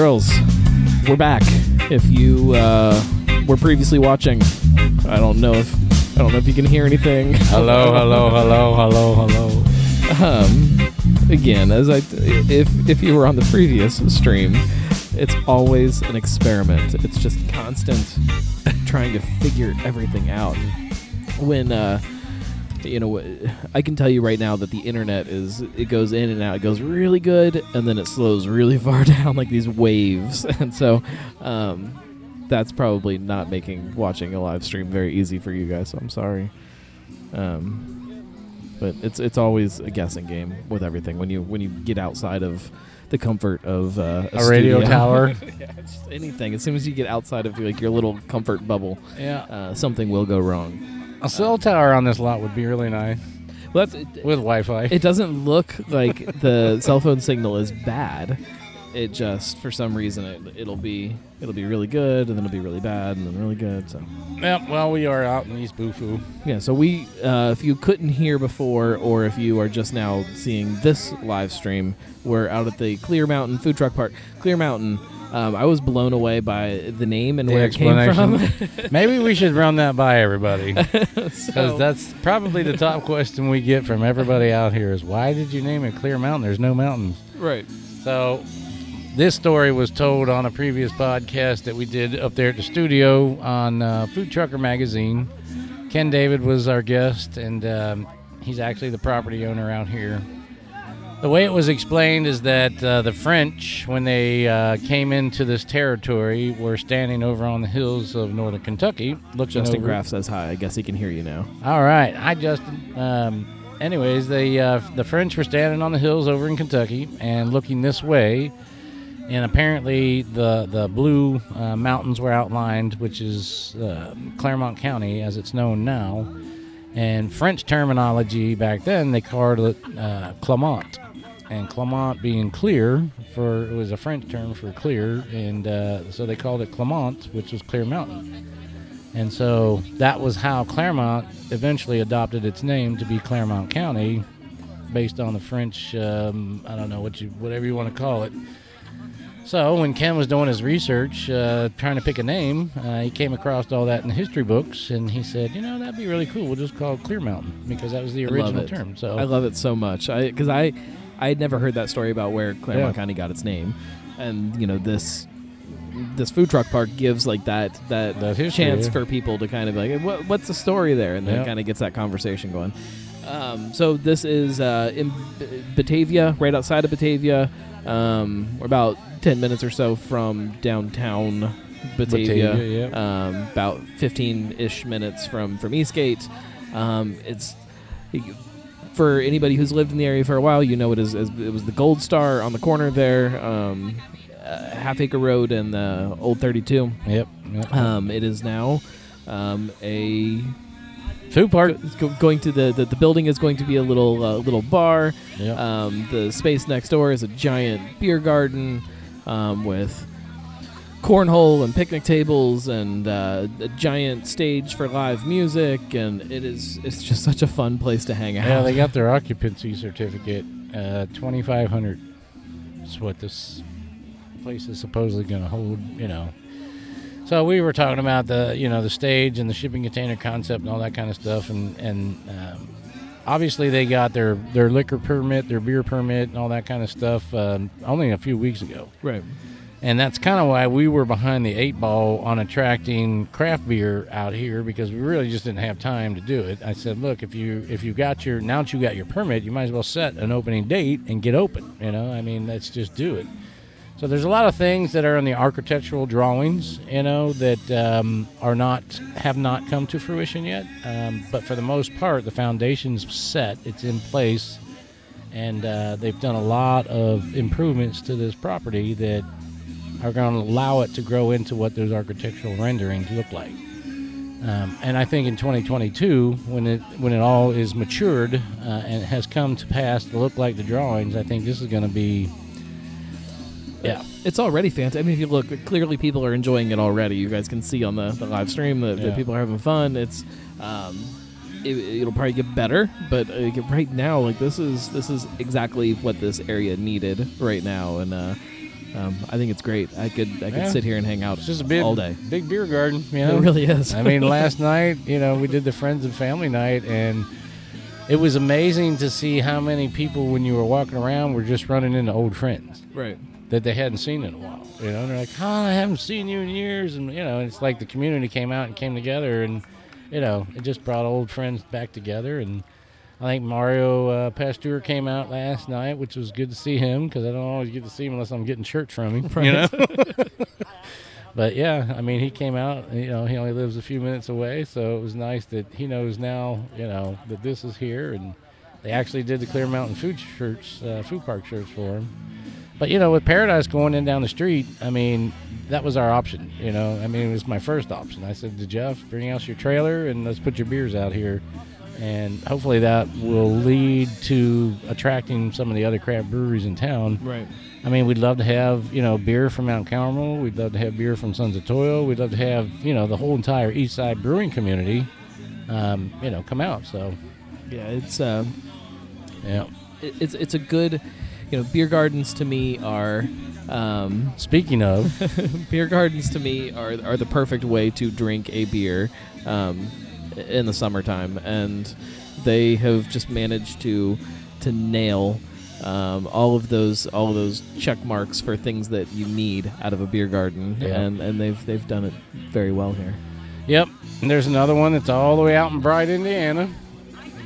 girls. We're back. If you uh, were previously watching, I don't know if I don't know if you can hear anything. Hello, hello, hello, hello, hello. Um, again, as I if if you were on the previous stream, it's always an experiment. It's just constant trying to figure everything out. When uh, you know, I can tell you right now that the internet is it goes in and out. It goes really good, and then it slows really far down, like these waves. And so, um, that's probably not making watching a live stream very easy for you guys. So I'm sorry. Um, but it's it's always a guessing game with everything when you when you get outside of the comfort of uh, A radio tower. yeah, anything. As soon as you get outside of like your little comfort bubble, Yeah. uh, something will go wrong. A cell tower on this lot would be really nice Well, that's, it, with Wi-Fi. it doesn't look like the cell phone signal is bad. It just for some reason it, it'll be it'll be really good and then it'll be really bad and then really good. So Yep. Well, we are out in East Bufu. yeah, so we uh, if you couldn't hear before or if you are just now seeing this live stream, we're out at the Clear Mountain Food Truck Park. Clear Mountain. Um, I was blown away by the name and The where it came from. Maybe we should run that by everybody because So- that's probably the top question we get from everybody out here is why did you name it Clear Mountain? There's no mountains. right. So, this story was told on a previous podcast that we did up there at the studio on uh, Food Trucker Magazine. Ken David was our guest, and um, he's actually the property owner out here. The way it was explained is that uh, the French, when they uh, came into this territory, were standing over on the hills of northern Kentucky, looking Justin over. Graff says hi. I guess he can hear you now. All right, hi Justin. Um, anyways, they uh, the French were standing on the hills over in Kentucky and looking this way, and apparently the the blue uh, mountains were outlined, which is uh, Clermont County as it's known now. And French terminology back then, they called it uh, Clermont, and Clermont being clear for it was a French term for clear, and uh, so they called it Clermont, which was Clear Mountain. And so that was how Clermont eventually adopted its name to be Clermont County, based on the French. Um, I don't know what you, whatever you want to call it. So when Ken was doing his research, uh, trying to pick a name, uh, he came across all that in the history books, and he said, "You know, that'd be really cool. We'll just call it Clear Mountain because that was the original term." So I love it so much. I because I I had never heard that story about where Clermont Yeah. County got its name, and you know this this food truck park gives like that that, That history, chance yeah. for people to kind of be like what, what's the story there, and then kind of gets that conversation going. Um, so this is uh, in B- Batavia, right outside of Batavia. Um, we're about ten minutes or so from downtown Batavia. Batavia, yeah. Um, about fifteen ish minutes from from Eastgate. Um, it's for anybody who's lived in the area for a while, you know it is as it was the Gold Star on the corner there, um, uh, Half Acre Road and the Old 32. Yep. yep. Um, it is now um, a Food park. it's go- going to the, the the building is going to be a little uh, little bar. Yep. Um, the space next door is a giant beer garden um, with cornhole and picnic tables and uh, a giant stage for live music and it is it's just such a fun place to hang out. Yeah, they got their occupancy certificate. Uh, Twenty five hundred. That's what this place is supposedly going to hold. You know. So we were talking about the you know the stage and the shipping container concept and all that kind of stuff, and and um, obviously they got their their liquor permit, their beer permit, and all that kind of stuff um, only a few weeks ago. right. And that's kind of why we were behind the eight ball on attracting craft beer out here because we really just didn't have time to do it. I said, look, if you if you got your now that you got your permit, you might as well set an opening date and get open. You know, I mean, let's just do it. So there's a lot of things that are in the architectural drawings, you know, that um, are not have not come to fruition yet. Um, but for the most part, the foundation's set; it's in place, and uh, they've done a lot of improvements to this property that are going to allow it to grow into what those architectural renderings look like. Um, and I think in 2022, when it when it all is matured uh, and has come to pass to look like the drawings, I think this is going to be, yeah, It's already fantastic. I mean, if you look, clearly people are enjoying it already. You guys can see on the, the live stream that, that people are having fun. It's um, it, it'll probably get better, but uh, right now, like this is this is exactly what this area needed right now, and uh, Um, I think it's great. I could I could Yeah. sit here and hang out It's just a big, all day. big beer garden. You know, It really is. I mean, last night, you know, we did the friends and family night, and it was amazing to see how many people, when you were walking around, were just running into old friends right. that they hadn't seen in a while. You know, and they're like, "Oh, I haven't seen you in years," and you know, it's like the community came out and came together, and you know, it just brought old friends back together. And I think Mario uh, Pasteur came out last night, which was good to see him because I don't always get to see him unless I'm getting shirts from him. You know. But yeah, I mean, he came out. You know, he only lives a few minutes away, so it was nice that he knows now. You know that this is here, and they actually did the Clear Mountain Food shirts, uh, food park shirts for him. But you know, with Paradise going in down the street, I mean, that was our option. You know, I mean, it was my first option. I said to Jeff, "Bring out your trailer and let's put your beers out here." And hopefully that will lead to attracting some of the other craft breweries in town Right. I mean, we'd love to have you know beer from Mount Carmel. We'd love to have beer from Sons of Toil. We'd love to have you know the whole entire East Side brewing community, um, you know, come out. So Yeah, it's uh, yeah. it- it's it's a good, you know, beer gardens to me are. Um, Speaking of, beer gardens to me are are the perfect way to drink a beer um, in the summertime, and they have just managed to to nail um, all of those all of those check marks for things that you need out of a beer garden, Yeah. and and they've they've done it very well here. yep. And there's another one that's all the way out in Bright, Indiana.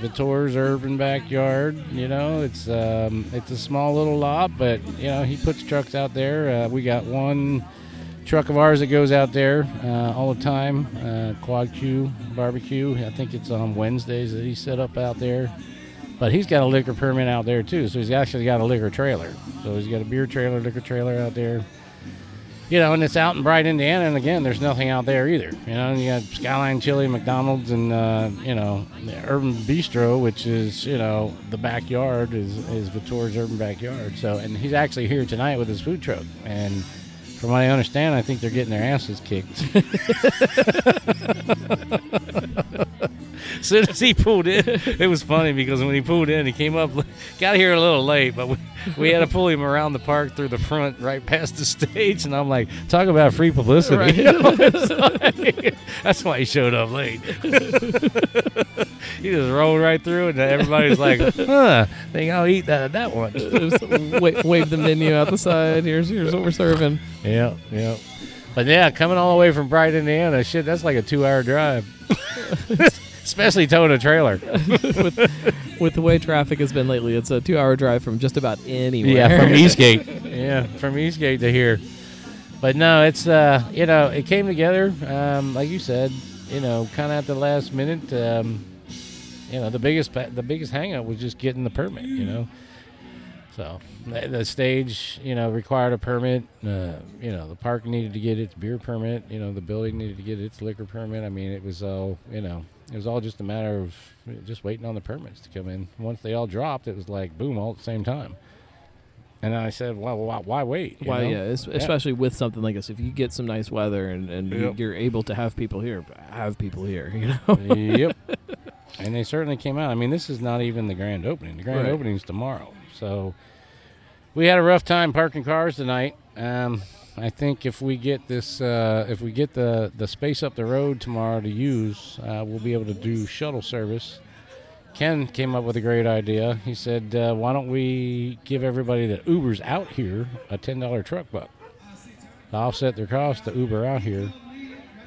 Vitore's urban backyard. You know, it's um, it's a small little lot, but you know he puts trucks out there. Uh, we got one truck of ours that goes out there uh, all the time. Uh, Quad Q barbecue. I think it's on Wednesdays that he set up out there. But he's got a liquor permit out there too, so he's actually got a liquor trailer. So he's got a beer trailer, liquor trailer out there. You know, and it's out in Bright, Indiana, and again, there's nothing out there either. You know, you got Skyline Chili, McDonald's, and uh, you know, Urban Bistro, which is you know the backyard is is Vitore's Urban Backyard. So, and he's actually here tonight with his food truck, and from what I understand, I think they're getting their asses kicked. as soon as he pulled in, it was funny because when he pulled in, he came up, got here a little late, but we, we had to pull him around the park through the front, right past the stage. And I'm like, talk about free publicity. Right. You know, like- that's why he showed up late. he just rolled right through, and everybody's like, huh, think I'll eat that at that one. Just wave the menu out the side. Here's here's what we're serving. Yeah, yeah. But yeah, coming all the way from Bright, Indiana, shit, that's like a two-hour drive. Especially towing a trailer. With the way traffic has been lately, it's a two-hour drive from just about anywhere. Yeah, from Eastgate. yeah, from Eastgate to here. But no, it's uh, you know, it came together, um, like you said, you know, kind of at the last minute. Um, you know, the biggest the biggest hangup was just getting the permit. You know, so the, the stage, you know, required a permit. Uh, you know, the park needed to get its beer permit. You know, the building needed to get its liquor permit. I mean, it was all you know. It was all just a matter of just waiting on the permits to come in. Once they all dropped, it was like boom, all at the same time. And I said, well, why, why wait? Why, know? yeah, es- especially with something like this. If you get some nice weather and, and Yep. you're able to have people here, have people here, you know? yep. And they certainly came out. I mean, this is not even the grand opening. The grand Right. is tomorrow. So we had a rough time parking cars tonight. Um, I think if we get this, uh, if we get the the space up the road tomorrow to use, uh, we'll be able to do shuttle service. Ken came up with a great idea. He said, uh, "Why don't we give everybody that Ubers out here a ten dollar truck buck to offset their cost to Uber out here?"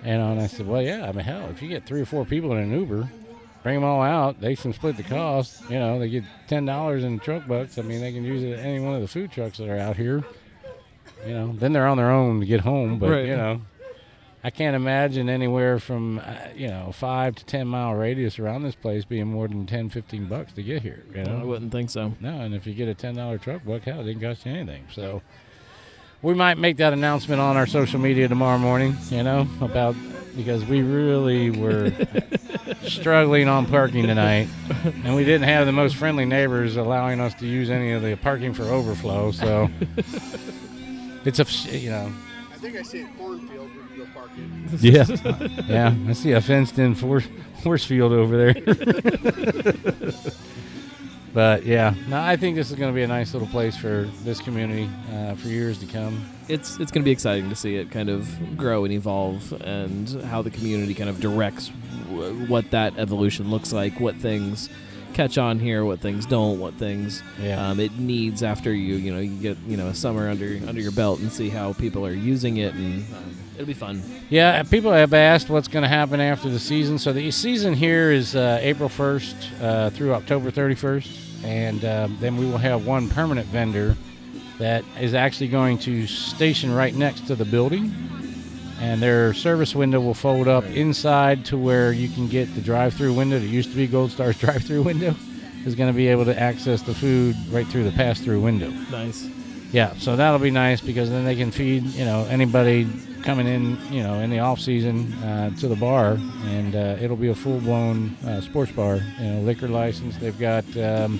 And, I said, "Well, yeah. I mean, hell, if you get three or four people in an Uber, bring them all out. They can split the cost. You know, they get ten dollars in truck bucks. I mean, they can use it at any one of the food trucks that are out here. You know, then they're on their own to get home. But Right. you know, I can't imagine anywhere from uh, you know five to ten mile radius around this place being more than 10, 15 bucks to get here. You know, I wouldn't think so. no, and if you get a ten dollar truck buck, hell, it didn't cost you anything. So we might make that announcement on our social media tomorrow morning. You know about because we really were struggling on parking tonight, and we didn't have the most friendly neighbors allowing us to use any of the parking for overflow. So it's a you know I think I see a cornfield we can go park in. yeah yeah I see a fenced in horse horse field over there. But yeah, no, I think this is going to be a nice little place for this community uh, for years to come. It's it's going to be exciting to see it kind of grow and evolve, and how the community kind of directs w- what that evolution looks like, what things catch on here, what things don't, what things Yeah. um, it needs after you you know you get you know a summer under under your belt and see how people are using it, and um, it'll be fun. Yeah, people have asked what's going to happen after the season. So the season here is uh, April 1st uh, through October 31st, and um, then we will have one permanent vendor that is actually going to station right next to the building, and their service window will fold up inside to where you can get the drive-through window. that used to be Gold Star's drive-through window. Is going to be able to access the food right through the pass-through window. Nice. Yeah, so that'll be nice because then they can feed you know anybody coming in you know in the off season uh, to the bar, and uh, it'll be a full blown uh, sports bar. You know, liquor license. They've got um,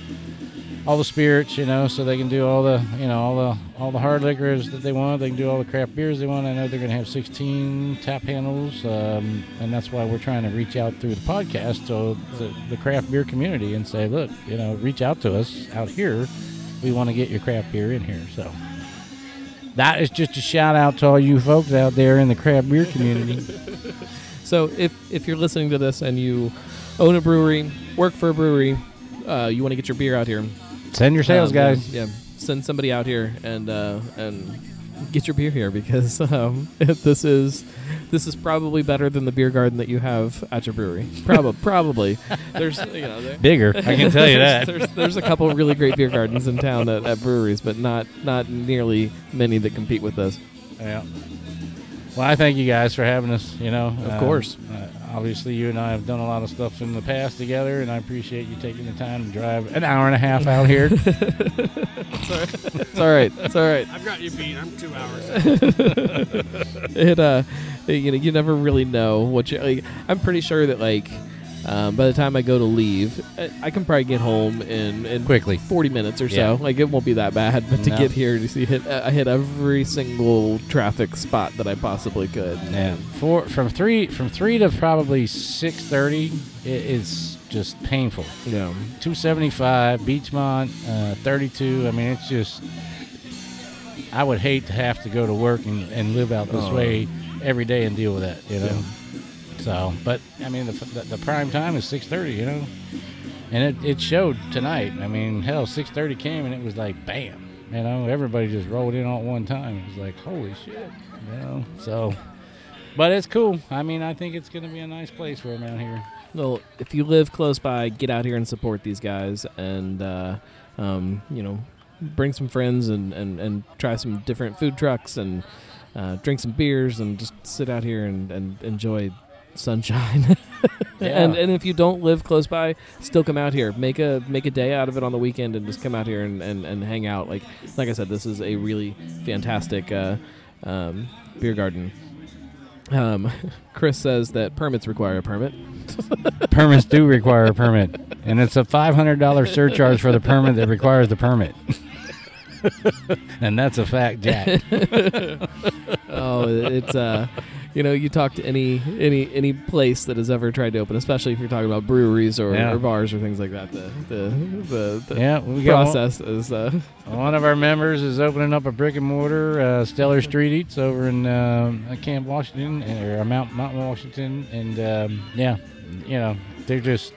all the spirits, you know, so they can do all the you know all the all the hard liquors that they want. They can do all the craft beers they want. I know they're going to have 16 tap handles, um, and that's why we're trying to reach out through the podcast to the, the craft beer community and say, look, you know, reach out to us out here we want to get your craft beer in here. So that is just a shout out to all you folks out there in the craft beer community. So if if you're listening to this and you own a brewery, work for a brewery, uh, you want to get your beer out here, Send your sales um, guys. Yeah, send somebody out here and uh, and get your beer here because um, this is this is probably better than the beer garden that you have at your brewery. Probably, probably. There's you know there, Bigger, I can tell you that. There's, there's a couple really great beer gardens in town at, at breweries, but not not nearly many that compete with this. Yeah. Well, I thank you guys for having us. You know, Of course. Uh, obviously, you and I have done a lot of stuff in the past together, and I appreciate you taking the time to drive an hour and a half out here. It's all right. It's all right. I've got you beat. I'm two hours. it uh you know you never really know what you like i'm pretty sure that like um, by the time i go to leave I, I can probably get home in, in Quickly. 40 minutes or Yeah. so like it won't be that bad but to No. get here to see hit i hit every single traffic spot that i possibly could Yeah. For, from three from three to probably six thirty, it is just painful. yeah 275 Beechmont, uh, 32. I mean, it's just. I would hate to have to go to work and, and live out this Oh. way every day and deal with that, you know. So, but I mean, the, the, prime time is 6:30, you know, and it, it showed tonight. I mean, hell, 6:30 came and it was like bam, you know, everybody just rolled in all at one time. It was like holy shit, you know. So, but it's cool. I mean, I think it's gonna be a nice place for them out here. well if you live close by get out here and support these guys and uh, um, you know bring some friends and, and, and try some different food trucks and uh, drink some beers and just sit out here and, and enjoy sunshine. Yeah. and and if you don't live close by, still come out here. Make a make a day out of it on the weekend and just come out here and, and, and hang out. Like like I said, this is a really fantastic uh, um, beer garden. Um, Chris says that permits require a permit. Permits do require a permit, and it's a five hundred dollars surcharge for the permit that requires the permit. and that's a fact, Jack. oh, it's uh, you know, you talk to any any any place that has ever tried to open, especially if you're talking about breweries or, Yeah. or bars or things like that. The the the, the Yeah, we got one, is uh, one of our members is opening up a brick and mortar uh, Stellar Street Eats over in um, Camp Washington or Mount Mount Washington, and um, yeah, you know they're just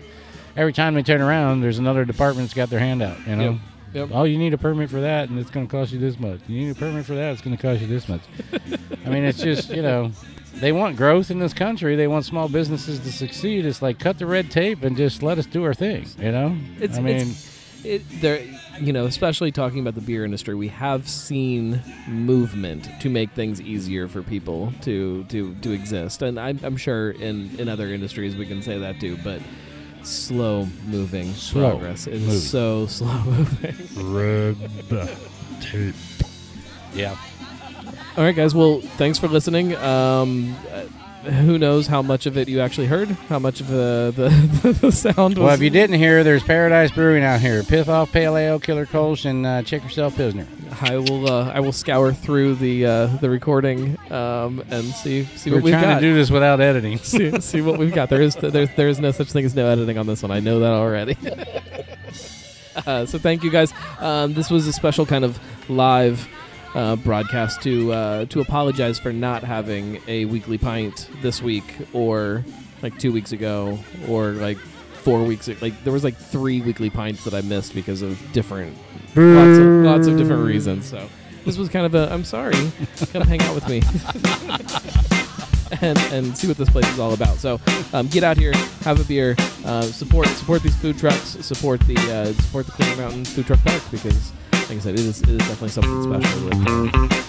every time they turn around, there's another department that's got their hand out. You know. Yep. Yep. Oh, you need a permit for that, and it's going to cost you this much. You need a permit for that, it's going to cost you this much. I mean, it's just you know, they want growth in this country. They want small businesses to succeed. It's like cut the red tape and just let us do our thing. You know, It's- I mean, it's- it, there, you know, especially talking about the beer industry, we have seen movement to make things easier for people to to to exist, and I'm, I'm sure in in other industries we can say that too, but. Slow moving Slow progress. It is moving. so slow moving. red tape. Yeah. All right, guys. Well, thanks for listening. Um, uh, who knows how much of it you actually heard? How much of the the, the sound was? Well, if you didn't hear, there's Paradise Brewing out here. Pith off Pale Ale, Killer Kolsch, and uh, check yourself Pilsner. I will. Uh, I will scour through the uh, the recording um, and see see We're what we've trying got. to do this without editing. see, see what we've got. There is there's there is no such thing as no editing on this one. I know that already. Uh, so thank you guys. Um, this was a special kind of live uh, broadcast to uh, to apologize for not having a weekly pint this week or like two weeks ago or like four weeks ag- like there was like three weekly pints that I missed because of different lots of lots of different reasons. So this was kind of a I'm sorry, come hang out with me. And, and see what this place is all about. So, um, get out here, have a beer, uh, support support these food trucks, support the uh, support the Clear Mountain Food Truck Park because, like I said, it is, it is definitely something special that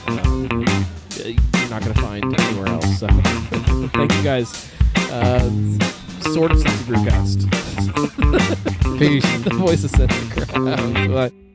uh, you're not going to find anywhere else. So, thank you guys. Uh, sort of Cincy Brewcast. Peace. the voice of Cincy Crowd. Bye.